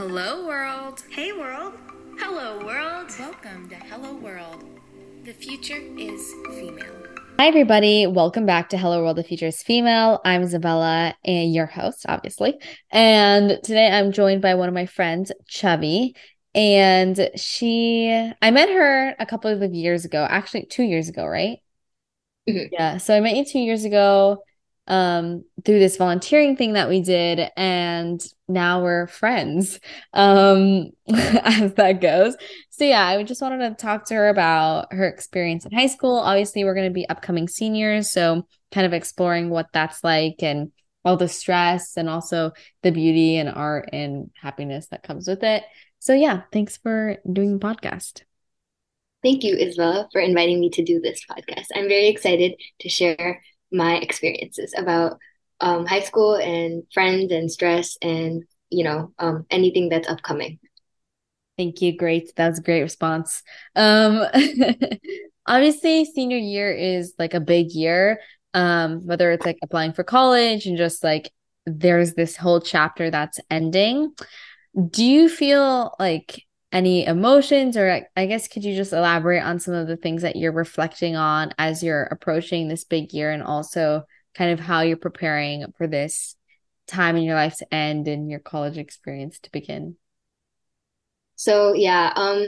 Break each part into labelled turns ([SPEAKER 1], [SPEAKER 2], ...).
[SPEAKER 1] Hello, world.
[SPEAKER 2] Hey, world.
[SPEAKER 3] Hello, world.
[SPEAKER 1] Welcome to Hello World. The future is female.
[SPEAKER 4] Hi, everybody. Welcome back to Hello World. The Future is Female. I'm Isabella and your host, obviously. And today I'm joined by one of my friends, Chhavi. And she, I met her a couple of years ago, actually, two years ago, right?
[SPEAKER 3] Mhm.
[SPEAKER 4] Yeah. So I met you two years ago um through this volunteering thing that we did and now we're friends um as that goes. So yeah i just wanted to talk to her about her experience in high school. Obviously we're going to be upcoming seniors so kind of exploring what that's like and all the stress and also the beauty and art and happiness that comes with it. So yeah thanks for doing the podcast.
[SPEAKER 3] Thank you, Isabella, for inviting me to do this podcast. I'm very excited to share my experiences about um, high school and friends and stress and, you know, um, anything that's upcoming.
[SPEAKER 4] Thank you. Great. That was a great response. Um, obviously, senior year is like a big year. Um, whether it's like applying for college and just like there's this whole chapter that's ending. Do you feel like any emotions, or I- guess could you just elaborate on some of the things that you're reflecting on as you're approaching this big year and also kind of how you're preparing for this time in your life to end and your college experience to begin?
[SPEAKER 3] So, yeah, um,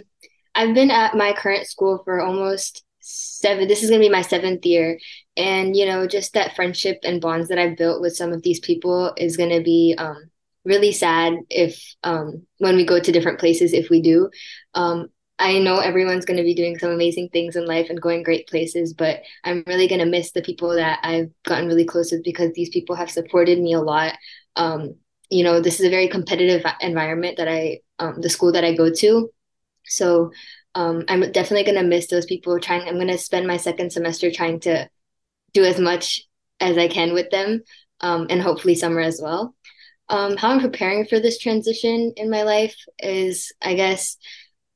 [SPEAKER 3] I've been at my current school for almost seven, this is going to be my seventh year. And, you know, just that friendship and bonds that I've built with some of these people is going to be um, really sad if, um, when we go to different places, if we do. Um, I know everyone's going to be doing some amazing things in life and going great places, but I'm really going to miss the people that I've gotten really close with because these people have supported me a lot. Um, you know, this is a very competitive environment that I, um, the school that I go to. So um, I'm definitely going to miss those people trying. I'm going to spend my second semester trying to do as much as I can with them um, and hopefully summer as well. Um, how I'm preparing for this transition in my life is, I guess,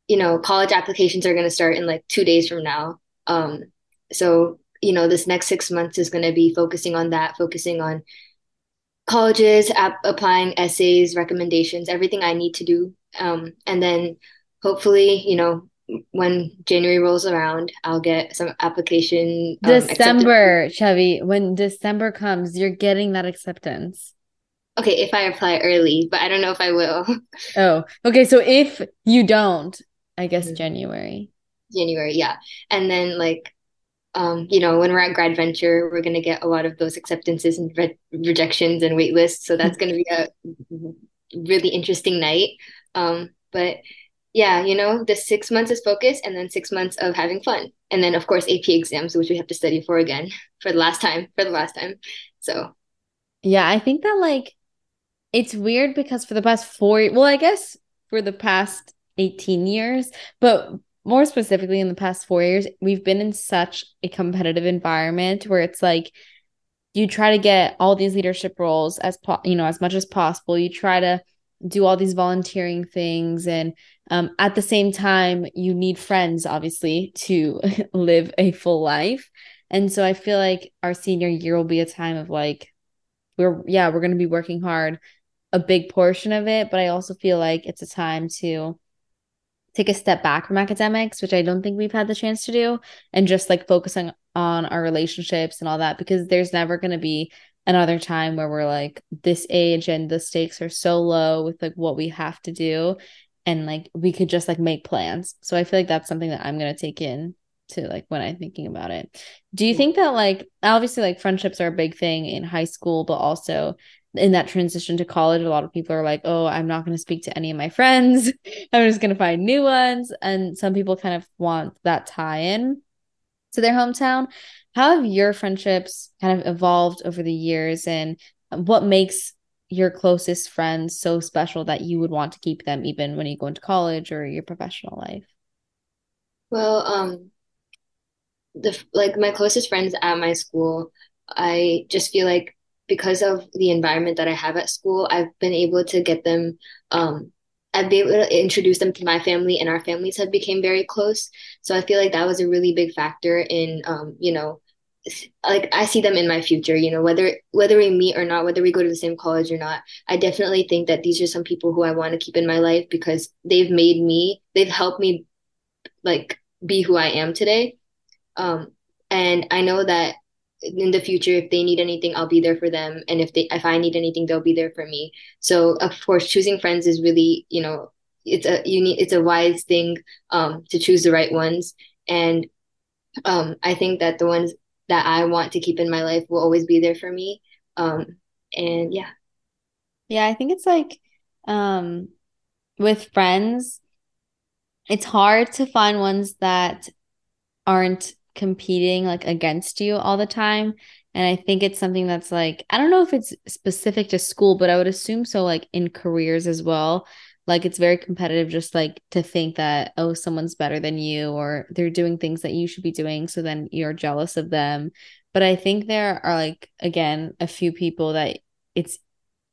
[SPEAKER 3] you know, college applications are going to start in like two days from now. Um, so, you know, this next six months is going to be focusing on that, focusing on colleges, app- applying essays, recommendations, everything I need to do. Um, and then hopefully, you know, when January rolls around, I'll get some application um, accepted.
[SPEAKER 4] December, Chhavi. When December comes, you're getting that acceptance.
[SPEAKER 3] Okay, if I apply early, but I don't know if I will.
[SPEAKER 4] Oh, okay. So if you don't, I guess
[SPEAKER 3] Mhm.
[SPEAKER 4] January.
[SPEAKER 3] January, yeah. And then like um, you know, when we're at Gradventure, we're gonna get a lot of those acceptances and re rejections and wait lists. So that's gonna be a really interesting night. Um, but yeah, you know, the six months is focus and then six months of having fun. And then of course AP exams, which we have to study for again for the last time, for the last time. So
[SPEAKER 4] Yeah, I think that like it's weird because for the past four, well, I guess for the past 18 years, but more specifically in the past four years, we've been in such a competitive environment where it's like you try to get all these leadership roles as po- you know as much as possible. You try to do all these volunteering things and um, at the same time you need friends obviously to live a full life and so i feel like our senior year will be a time of like we're yeah we're going to be working hard a big portion of it but i also feel like it's a time to take a step back from academics which i don't think we've had the chance to do and just like focusing on our relationships and all that because there's never going to be another time where we're like this age and the stakes are so low with like what we have to do and like we could just like make plans. So i feel like that's something that i'm going to take in to like when i'm thinking about it. Do you mm. think that like obviously like friendships are a big thing in high school but also in that transition to college a lot of people are like oh i'm not going to speak to any of my friends. I'm just going to find new ones. And some people kind of want that tie in to their hometown. How have your friendships kind of evolved over the years and what makes your closest friends so special that you would want to keep them even when you go into college or your professional life?
[SPEAKER 3] Well, um, the like my closest friends at my school, I just feel like because of the environment that I have at school, I've been able to get them um I've been able to introduce them to my family and our families have become very close. So I feel like that was a really big factor in um, you know, like I see them in my future, you know, whether whether we meet or not, whether we go to the same college or not. I definitely think that these are some people who I want to keep in my life because they've made me, they've helped me like be who I am today. Um, and I know that in the future if they need anything i'll be there for them. And if they if i need anything they'll be there for me. So of course choosing friends is really you know it's a you need it's a wise thing um to choose the right ones. And um i think that the ones that i want to keep in my life will always be there for me. Um and yeah.
[SPEAKER 4] Yeah i think it's like um with friends it's hard to find ones that aren't competing like against you all the time. And i think it's something that's like i don't know if it's specific to school but i would assume so like in careers as well. Like it's very competitive just like to think that oh someone's better than you or they're doing things that you should be doing so then you're jealous of them. But i think there are like again a few people that it's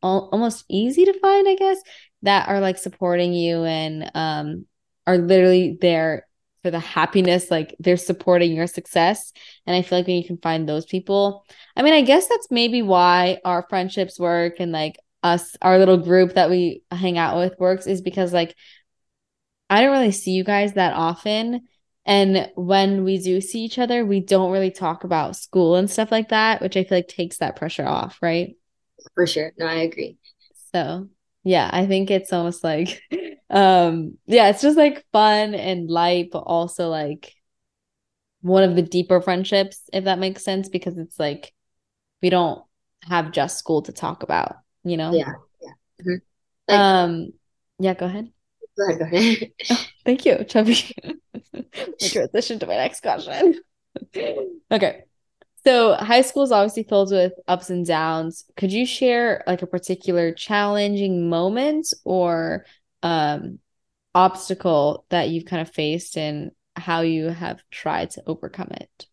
[SPEAKER 4] al- almost easy to find i guess that are like supporting you and um are literally there for the happiness like they're supporting your success. And i feel like when you can find those people i mean i guess that's maybe why our friendships work and like us our little group that we hang out with works is because like i don't really see you guys that often. And when we do see each other we don't really talk about school and stuff like that which i feel like takes that pressure off right?
[SPEAKER 3] For sure. No i agree.
[SPEAKER 4] So yeah i think it's almost like um yeah it's just like fun and light but also like one of the deeper friendships if that makes sense because it's like we don't have just school to talk about you know?
[SPEAKER 3] Yeah yeah. Mm-hmm.
[SPEAKER 4] like, um yeah go ahead.
[SPEAKER 3] Go ahead go ahead.
[SPEAKER 4] Oh, thank you Chhavi. Transition to my next question. Okay so high school is obviously filled with ups and downs. Could you share like a particular challenging moment or um, obstacle that you've kind of faced and how you have tried to overcome it?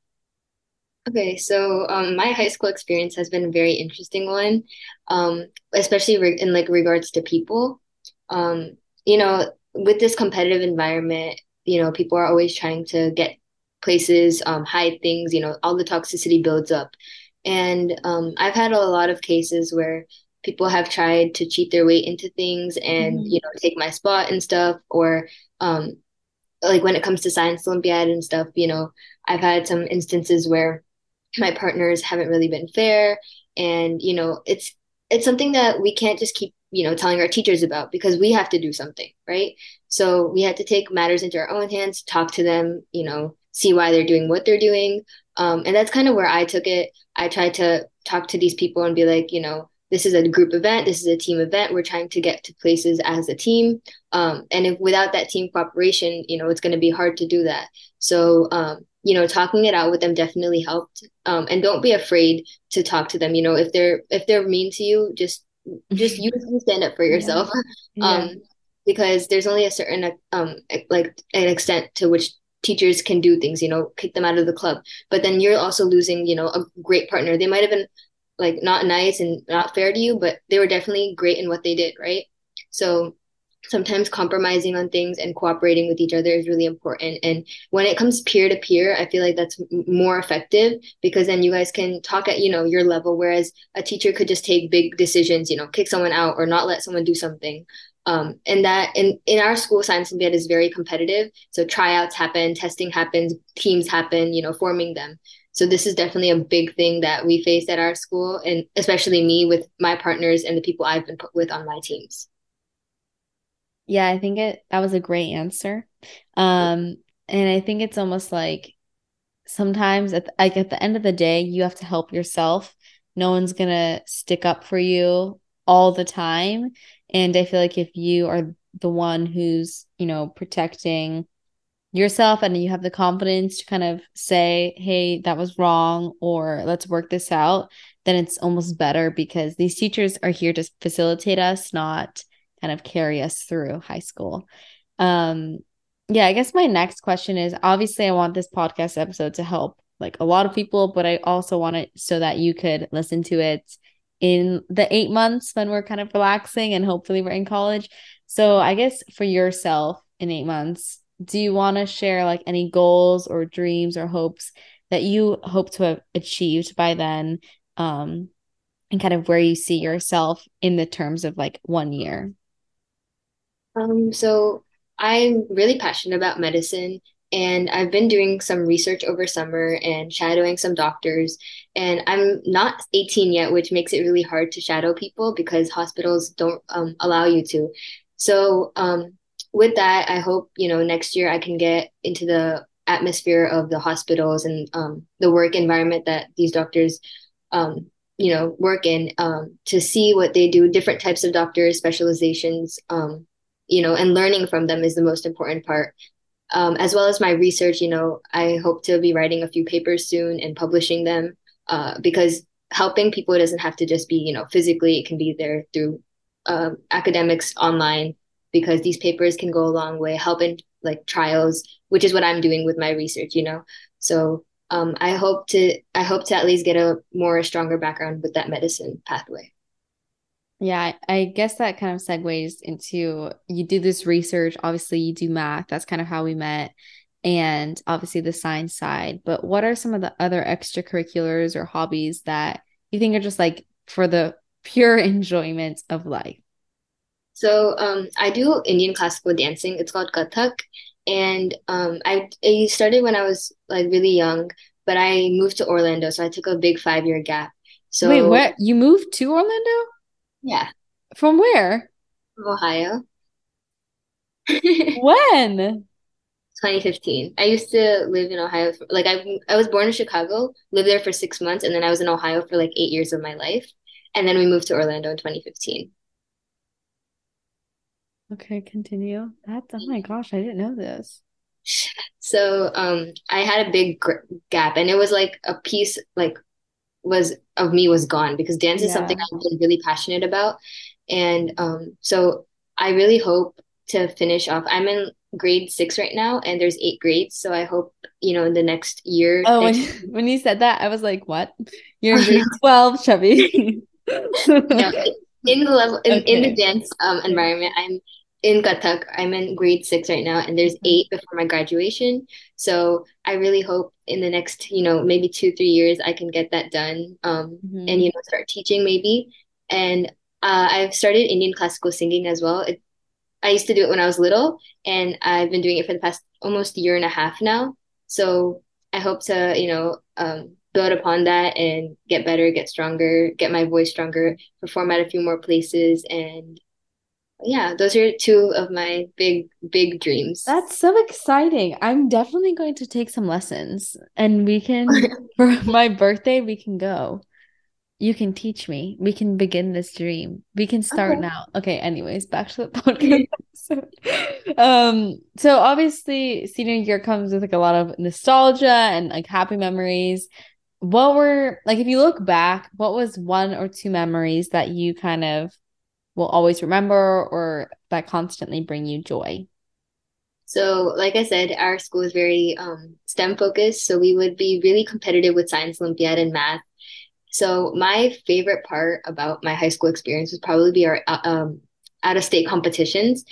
[SPEAKER 3] Okay, so um, my high school experience has been a very interesting one, um, especially re- in like regards to people. Um, you know, with this competitive environment, you know, people are always trying to get places, um, hide things. You know, all the toxicity builds up, and um, I've had a lot of cases where people have tried to cheat their way into things and mm-hmm. you know take my spot and stuff or um like when it comes to science olympiad and stuff you know i've had some instances where my partners haven't really been fair and you know it's it's something that we can't just keep you know telling our teachers about because we have to do something right? So we had to take matters into our own hands talk to them you know see why they're doing what they're doing. Um, and that's kind of where i took it. I tried to talk to these people and be like you know this is a group event this is a team event we're trying to get to places as a team. Um, and if without that team cooperation you know it's going to be hard to do that. So um, you know talking it out with them definitely helped. Um, and don't be afraid to talk to them you know if they're if they're mean to you just just you stand up for yourself. Yeah. Yeah. Um, because there's only a certain um like an extent to which teachers can do things you know kick them out of the club. But then you're also losing you know a great partner. They might have been like not nice and not fair to you, but they were definitely great in what they did, right? So sometimes compromising on things and cooperating with each other is really important. And when it comes peer to peer, I feel like that's more effective because then you guys can talk at, you know, your level. Whereas a teacher could just take big decisions, you know, kick someone out or not let someone do something. Um, and that in, in our school, science olympiad is very competitive. So tryouts happen, testing happens, teams happen, you know, forming them. So this is definitely a big thing that we face at our school, and especially me with my partners and the people I've been put with on my teams.
[SPEAKER 4] Yeah, I think it that was a great answer. Um, and I think it's almost like sometimes at the, like at the end of the day, you have to help yourself. No one's gonna stick up for you all the time, and I feel like if you are the one who's you know protecting yourself and you have the confidence to kind of say, hey, that was wrong, or let's work this out, then it's almost better because these teachers are here to facilitate us, not kind of carry us through high school. Um, yeah, I guess my next question is obviously I want this podcast episode to help like a lot of people, but I also want it so that you could listen to it in the eight months when we're kind of relaxing and hopefully we're in college. So I guess for yourself in eight months, do you want to share like any goals or dreams or hopes that you hope to have achieved by then um and kind of where you see yourself in the terms of like one year
[SPEAKER 3] Um, so I'm really passionate about medicine and I've been doing some research over summer and shadowing some doctors. And I'm not 18 yet, which makes it really hard to shadow people because hospitals don't um, allow you to. So, um, with that, I hope, you know, next year I can get into the atmosphere of the hospitals and um, the work environment that these doctors um, you know work in um, to see what they do different types of doctors specializations um, you know and learning from them is the most important part. Um, as well as my research you know i hope to be writing a few papers soon and publishing them uh, because helping people doesn't have to just be you know physically it can be there through uh, academics online because these papers can go a long way helping like trials which is what i'm doing with my research you know so um, I hope to I hope to at least get a more stronger background with that medicine pathway.
[SPEAKER 4] Yeah, I guess that kind of segues into you do this research. Obviously, you do math. That's kind of how we met, and obviously the science side. But what are some of the other extracurriculars or hobbies that you think are just like for the pure enjoyment of life?
[SPEAKER 3] So um, I do Indian classical dancing. It's called Kathak, and um, I, I started when I was like really young, but I moved to Orlando, so I took a big five year gap. So
[SPEAKER 4] Wait, where you moved to Orlando?
[SPEAKER 3] Yeah,
[SPEAKER 4] From where?
[SPEAKER 3] from Ohio.
[SPEAKER 4] When?
[SPEAKER 3] 2015. I used to live in Ohio. For, like I, I was born in Chicago, lived there for six months, and then I was in Ohio for like eight years of my life, and then we moved to Orlando in 2015.
[SPEAKER 4] Okay, continue. That's oh my gosh, I didn't know this.
[SPEAKER 3] So um, I had a big gr gap, and it was like a piece like was of me was gone because dance is
[SPEAKER 4] Yeah.
[SPEAKER 3] something I've been really passionate about, and um, so I really hope to finish off. I'm in grade six right now, and there's eight grades, so I hope you know in the next year,
[SPEAKER 4] Oh, when
[SPEAKER 3] next
[SPEAKER 4] when you said that, I was like, what? You're in grade 12, Chhavi.
[SPEAKER 3] no, in the level in, in the dance um environment, I'm in Kathak. I'm in grade six right now, and there's
[SPEAKER 4] Mhm.
[SPEAKER 3] eight before my graduation. So I really hope in the next, you know, maybe two, three years, I can get that done. Um, and
[SPEAKER 4] Mhm.
[SPEAKER 3] you know, start teaching maybe. And uh, I've started Indian classical singing as well. It, I used to do it when I was little, and I've been doing it for the past almost year and a half now. So I hope to, you know, um, build upon that and get better, get stronger, get my voice stronger, perform at a few more places, and yeah, those are two of my big, big dreams.
[SPEAKER 4] That's so exciting. I'm definitely going to take some lessons and we can, for my birthday, we can go. You can teach me. We can begin this dream. We can start
[SPEAKER 3] Okay.
[SPEAKER 4] now. Okay, anyways, back to the podcast. Um, so obviously senior year comes with like a lot of nostalgia and like happy memories. What were like if you look back, what was one or two memories that you kind of will always remember or that constantly bring you joy?
[SPEAKER 3] So, like I said, our school is very um, STEM focused, so we would be really competitive with science Olympiad and math. So, my favorite part about my high school experience would probably be our uh, um, out of state competitions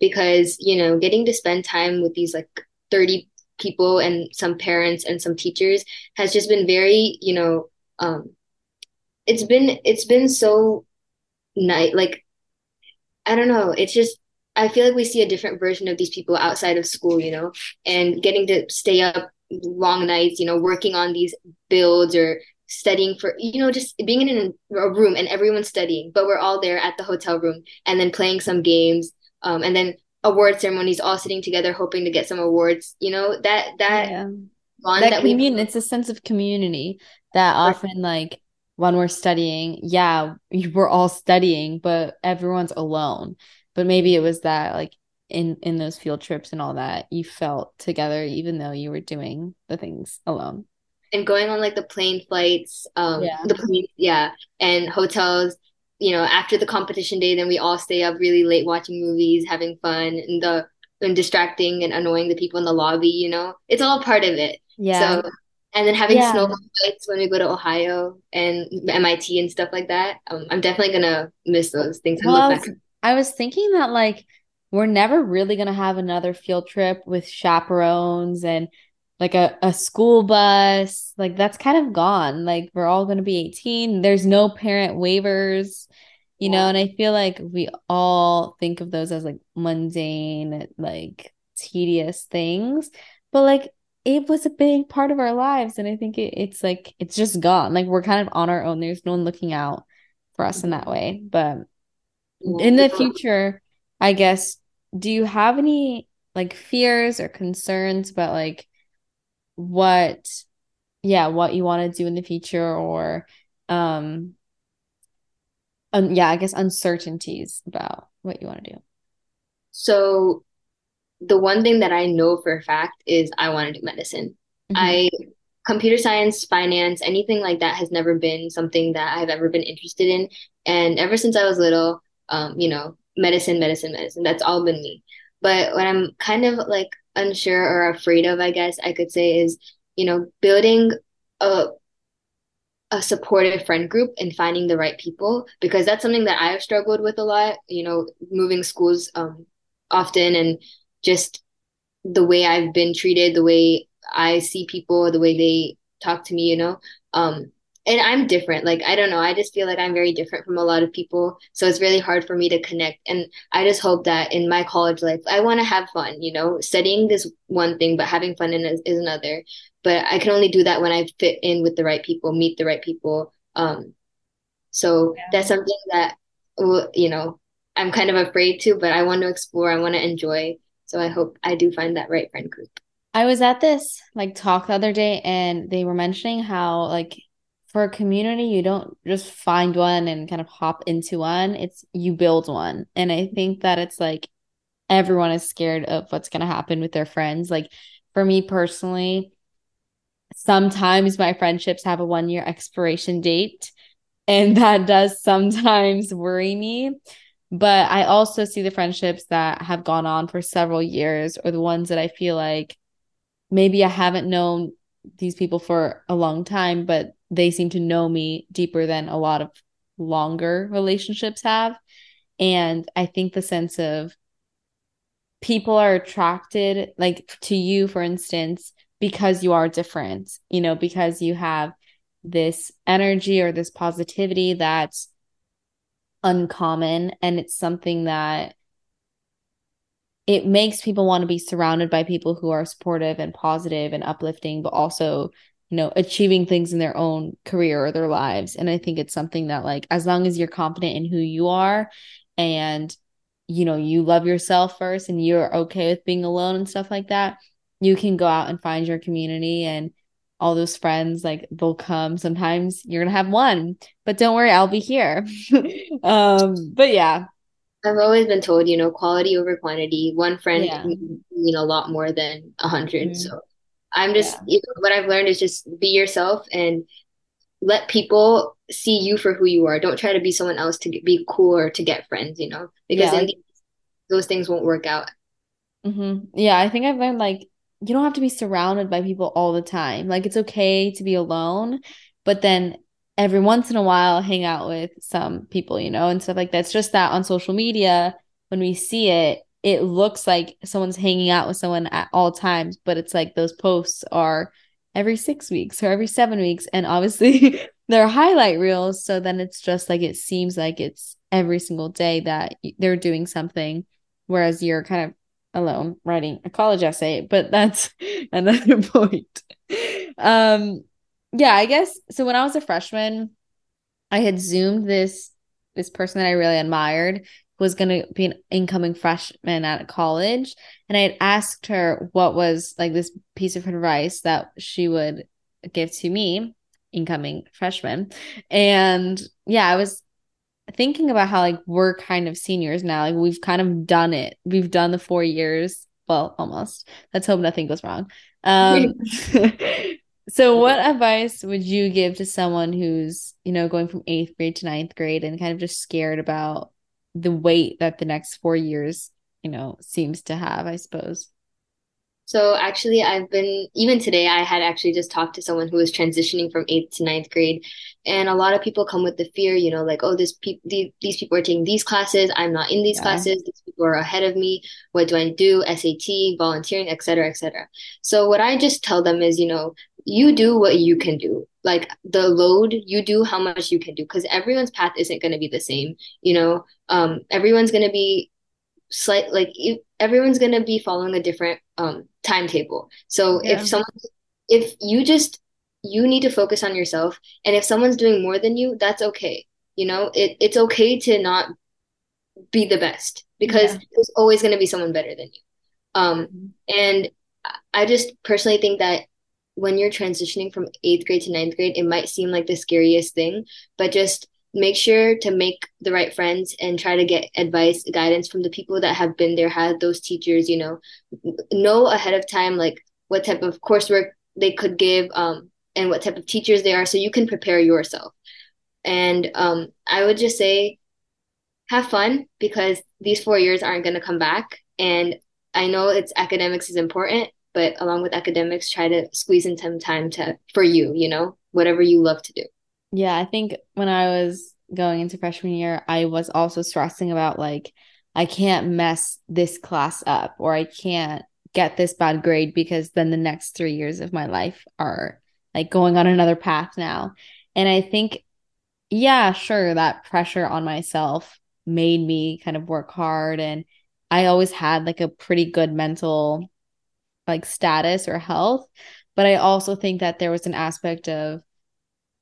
[SPEAKER 3] because, you know, getting to spend time with these like 30 people and some parents and some teachers has just been very, you know, um, it's been it's been so nice. Like I don't know. It's just I feel like we see a different version of these people outside of school, you know, and getting to stay up long nights, you know, working on these builds or studying for, you know, just being in a room and everyone's studying, but we're all there at the hotel room and then playing some games, um, and then award ceremonies, all sitting together hoping to get some awards. You know, that that
[SPEAKER 4] Yeah.
[SPEAKER 3] bond
[SPEAKER 4] that
[SPEAKER 3] that we
[SPEAKER 4] commun it's a sense of community that often like when we're studying yeah we- we're all studying but everyone's alone but maybe it was that like in in those field trips and all that you felt together even though you were doing the things alone
[SPEAKER 3] and going on like the plane flights, um,
[SPEAKER 4] yeah
[SPEAKER 3] the plane, yeah, and hotels. You know, after the competition day, then we all stay up really late watching movies, having fun, and the and distracting and annoying the people in the lobby. You know, it's all part of it.
[SPEAKER 4] yeah
[SPEAKER 3] So, and then having
[SPEAKER 4] yeah
[SPEAKER 3] snowball fights when we go to Ohio and MIT and stuff like that. Um, I'm definitely gonna miss those things
[SPEAKER 4] well I
[SPEAKER 3] back.
[SPEAKER 4] was I was thinking that like we're never really gonna have another field trip with chaperones and like a, a school bus like that's kind of gone like we're all going to be 18 there's no parent waivers you yeah. know and i feel like we all think of those as like mundane like tedious things but like it was a big part of our lives and i think it, it's like it's just gone. Like we're kind of on our own. There's no one looking out for us in that way. But in the future i guess do you have any like fears or concerns about like what yeah what you want to do in the future or um um, yeah i guess uncertainties about what you want to do?
[SPEAKER 3] So the one thing that i know for a fact is i want to do medicine mm-hmm. i computer science finance anything like that has never been something that i've ever been interested in and ever since i was little um you know medicine medicine medicine that's all been me but what i'm kind of like unsure or afraid of, I guess I could say, is you know building a a supportive friend group and finding the right people because that's something that I've struggled with a lot. You know, moving schools um, often and just the way I've been treated, the way I see people, the way they talk to me. You know, um, and I'm different. Like, I don't know. I just feel like I'm very different from a lot of people. So it's really hard for me to connect. And I just hope that in my college life, I want to have fun, you know, studying is one thing, but having fun in is, is another. But I can only do that when I fit in with the right people, meet the right people. Um, so yeah. that's something that, you know, I'm kind of afraid to, but I want to explore. I want to enjoy. So I hope I do find that right friend group.
[SPEAKER 4] I was at this like talk the other day and they were mentioning how like for a community, you don't just find one and kind of hop into one. It's you build one. And I think that it's like everyone is scared of what's going to happen with their friends. Like for me personally, sometimes my friendships have a one year expiration date. And that does sometimes worry me. But I also see the friendships that have gone on for several years or the ones that I feel like maybe I haven't known these people for a long time, but they seem to know me deeper than a lot of longer relationships have. And I think the sense of people are attracted like to you, for instance, because you are different, you know, because you have this energy or this positivity that's uncommon and it's something that it makes people want to be surrounded by people who are supportive and positive and uplifting but also you know achieving things in their own career or their lives. And i think it's something that like as long as you're confident in who you are and you know you love yourself first and you're okay with being alone and stuff like that you can go out and find your community and all those friends like they'll come sometimes you're gonna have one but don't worry i'll be here um but yeah
[SPEAKER 3] i've always been told you know quality over quantity one friend yeah. mean a lot more than a 100 mm-hmm. so I'm just yeah. you know, what I've learned is just be yourself and let people see you for who you are. Don't try to be someone else to be cool or to get friends, you know, because yeah, like, those things won't work out.
[SPEAKER 4] Mm-hmm. Yeah, I think I've learned like you don't have to be surrounded by people all the time. Like it's okay to be alone, but then every once in a while hang out with some people, you know, and stuff like that. It's just that on social media when we see it, it looks like someone's hanging out with someone at all times, but it's like those posts are every six weeks or every seven weeks. And obviously they're highlight reels. So then it's just like it seems like it's every single day that they're doing something, whereas you're kind of alone writing a college essay. But that's another point. Um, yeah, I guess so. When I was a freshman, I had zoomed this this person that I really admired was going to be an incoming freshman at college and i had asked her what was like this piece of advice that she would give to me incoming freshman and yeah i was thinking about how like we're kind of seniors now like we've kind of done it. We've done the four years. Well almost. Let's hope nothing goes wrong. Um so what advice would you give to someone who's you know going from eighth grade to ninth grade and kind of just scared about the weight that the next four years, you know, seems to have, I suppose.
[SPEAKER 3] So actually, I've been even today. I had actually just talked to someone who was transitioning from eighth to ninth grade, and a lot of people come with the fear, you know, like, oh, this pe- these, these people are taking these classes. I'm not in these
[SPEAKER 4] Yeah.
[SPEAKER 3] classes. These people are ahead of me. What do I do? SAT, volunteering, etc., etc. So what I just tell them is, you know, you do what you can do. Like the load, you do how much you can do, because everyone's path isn't going to be the same. You know, um, everyone's going to be slight like everyone's gonna be following a different um timetable. So
[SPEAKER 4] Yeah.
[SPEAKER 3] if someone if you just you need to focus on yourself and if someone's doing more than you, that's okay. You know, it it's okay to not be the best because
[SPEAKER 4] Yeah.
[SPEAKER 3] there's always gonna be someone better than you. Um and I just personally think that when you're transitioning from eighth grade to ninth grade, it might seem like the scariest thing, but just make sure to make the right friends and try to get advice, guidance from the people that have been there, had those teachers, you know, know ahead of time like what type of coursework they could give, um, and what type of teachers they are so you can prepare yourself. And um, I would just say have fun because these four years aren't going to come back. And I know it's academics is important, but along with academics, try to squeeze in some time to for you, you know, whatever you love to do.
[SPEAKER 4] Yeah, I think when I was going into freshman year, I was also stressing about like I can't mess this class up or I can't get this bad grade because then the next three years of my life are like going on another path now. And I think, yeah, sure, that pressure on myself made me kind of work hard and I always had like a pretty good mental like status or health, but I also think that there was an aspect of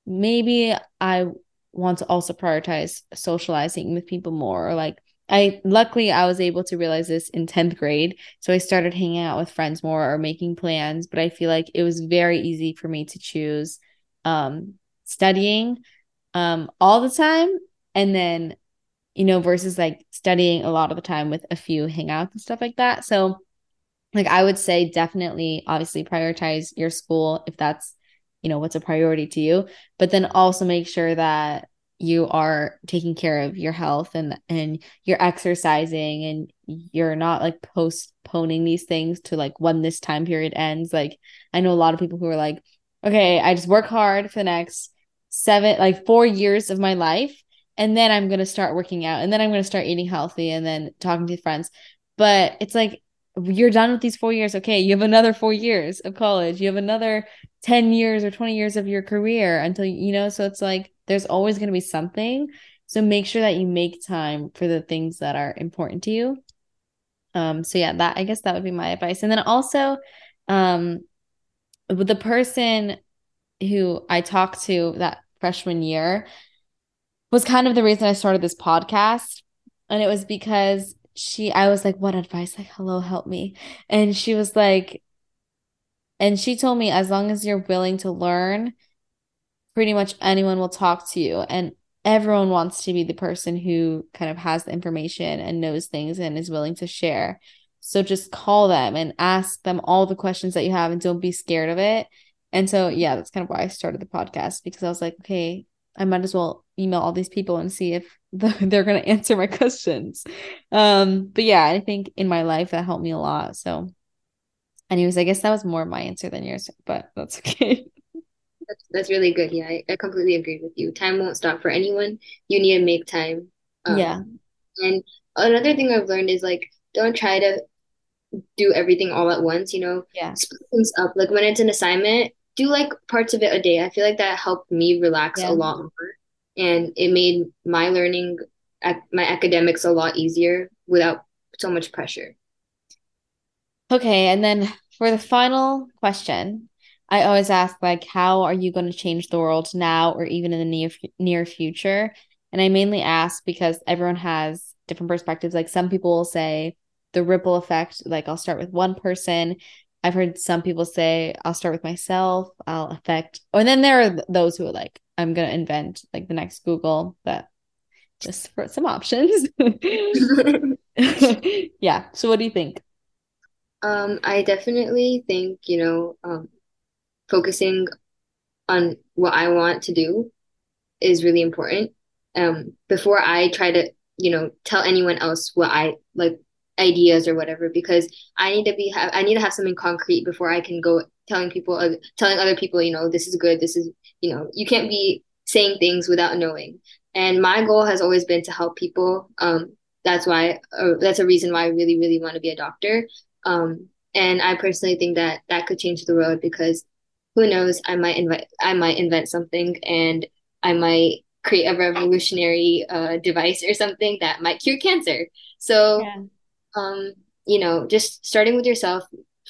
[SPEAKER 4] maybe I want to also prioritize socializing with people more. Or like I luckily I was able to realize this in 10th grade. So I started hanging out with friends more or making plans, but I feel like it was very easy for me to choose um studying um all the time and then you know versus like studying a lot of the time with a few hangouts and stuff like that. So like I would say definitely obviously prioritize your school if that's you know what's a priority to you but then also make sure that you are taking care of your health and and you're exercising and you're not like postponing these things to like when this time period ends. Like i know a lot of people who are like okay i just work hard for the next seven like 4 years of my life and then i'm going to start working out and then i'm going to start eating healthy and then talking to friends. But it's like you're done with these four years. Okay, you have another four years of college. You have another 10 years or 20 years of your career until, you know, so it's like there's always going to be something. So make sure that you make time for the things that are important to you. Um, so yeah, that I guess that would be my advice. And then also, um, with the person who I talked to that freshman year was kind of the reason I started this podcast. And it was because she I was like, what advice? Like, hello, help me. And she was like, and she told me as long as you're willing to learn, pretty much anyone will talk to you. And everyone wants to be the person who kind of has the information and knows things and is willing to share. So just call them and ask them all the questions that you have and don't be scared of it. And so, yeah, that's kind of why I started the podcast because I was like, okay, I might as well email all these people and see if the, they're going to answer my questions. Um, but yeah, I think in my life that helped me a lot. So, anyways, I guess that was more my answer than yours, but that's okay.
[SPEAKER 3] That's, that's really good. Yeah, I, I completely agree with you. Time won't stop for anyone. You need to make time. Um,
[SPEAKER 4] yeah.
[SPEAKER 3] And another thing I've learned is like, don't try to do everything all at once, you know,
[SPEAKER 4] Yeah.
[SPEAKER 3] split things up. Like when it's an assignment, do like parts of it a day. I feel like that helped me relax
[SPEAKER 4] Yeah.
[SPEAKER 3] a lot more. And it made my learning, my academics a lot easier without so much pressure.
[SPEAKER 4] Okay, and then for the final question, I always ask like, how are you going to change the world now or even in the near near future? And I mainly ask because everyone has different perspectives. Like some people will say the ripple effect, like I'll start with one person. I've heard some people say I'll start with myself, I'll affect, and then there are those who are like, I'm gonna invent like the next Google, but just for some options. Yeah. So what do you think?
[SPEAKER 3] Um, I definitely think, you know, um, focusing on what I want to do is really important. Um, before I try to, you know, tell anyone else what I like, ideas or whatever because I need to be ha- I need to have something concrete before I can go telling people uh, telling other people you know this is good this is you know you can't be saying things without knowing. And my goal has always been to help people. Um, that's why uh, that's a reason why I really really want to be a doctor. Um, and I personally think that that could change the world because who knows I might invent I might invent something and I might create a revolutionary uh, device or something that might cure cancer. So yeah. um, you know, just starting with yourself,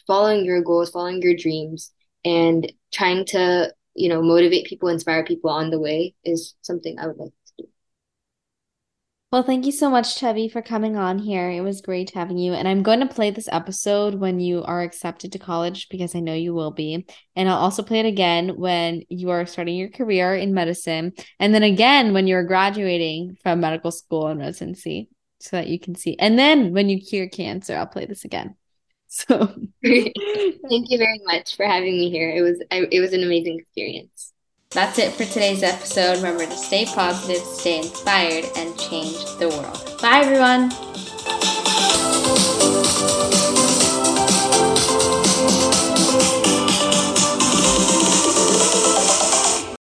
[SPEAKER 3] following your goals, following your dreams, and trying to, you know, motivate people, inspire people on the way is something I would like to do.
[SPEAKER 4] Well, thank you so much, Chhavi, for coming on here. It was great having you. And I'm going to play this episode when you are accepted to college because I know you will be. And I'll also play it again when you are starting your career in medicine. And then again when you're graduating from medical school and residency so that you can see. And then when you cure cancer, I'll play this again. So
[SPEAKER 3] thank you very much for having me here. It was I, it was an amazing experience.
[SPEAKER 4] That's it for today's episode. Remember to stay positive, stay inspired, and change the world. Bye, everyone.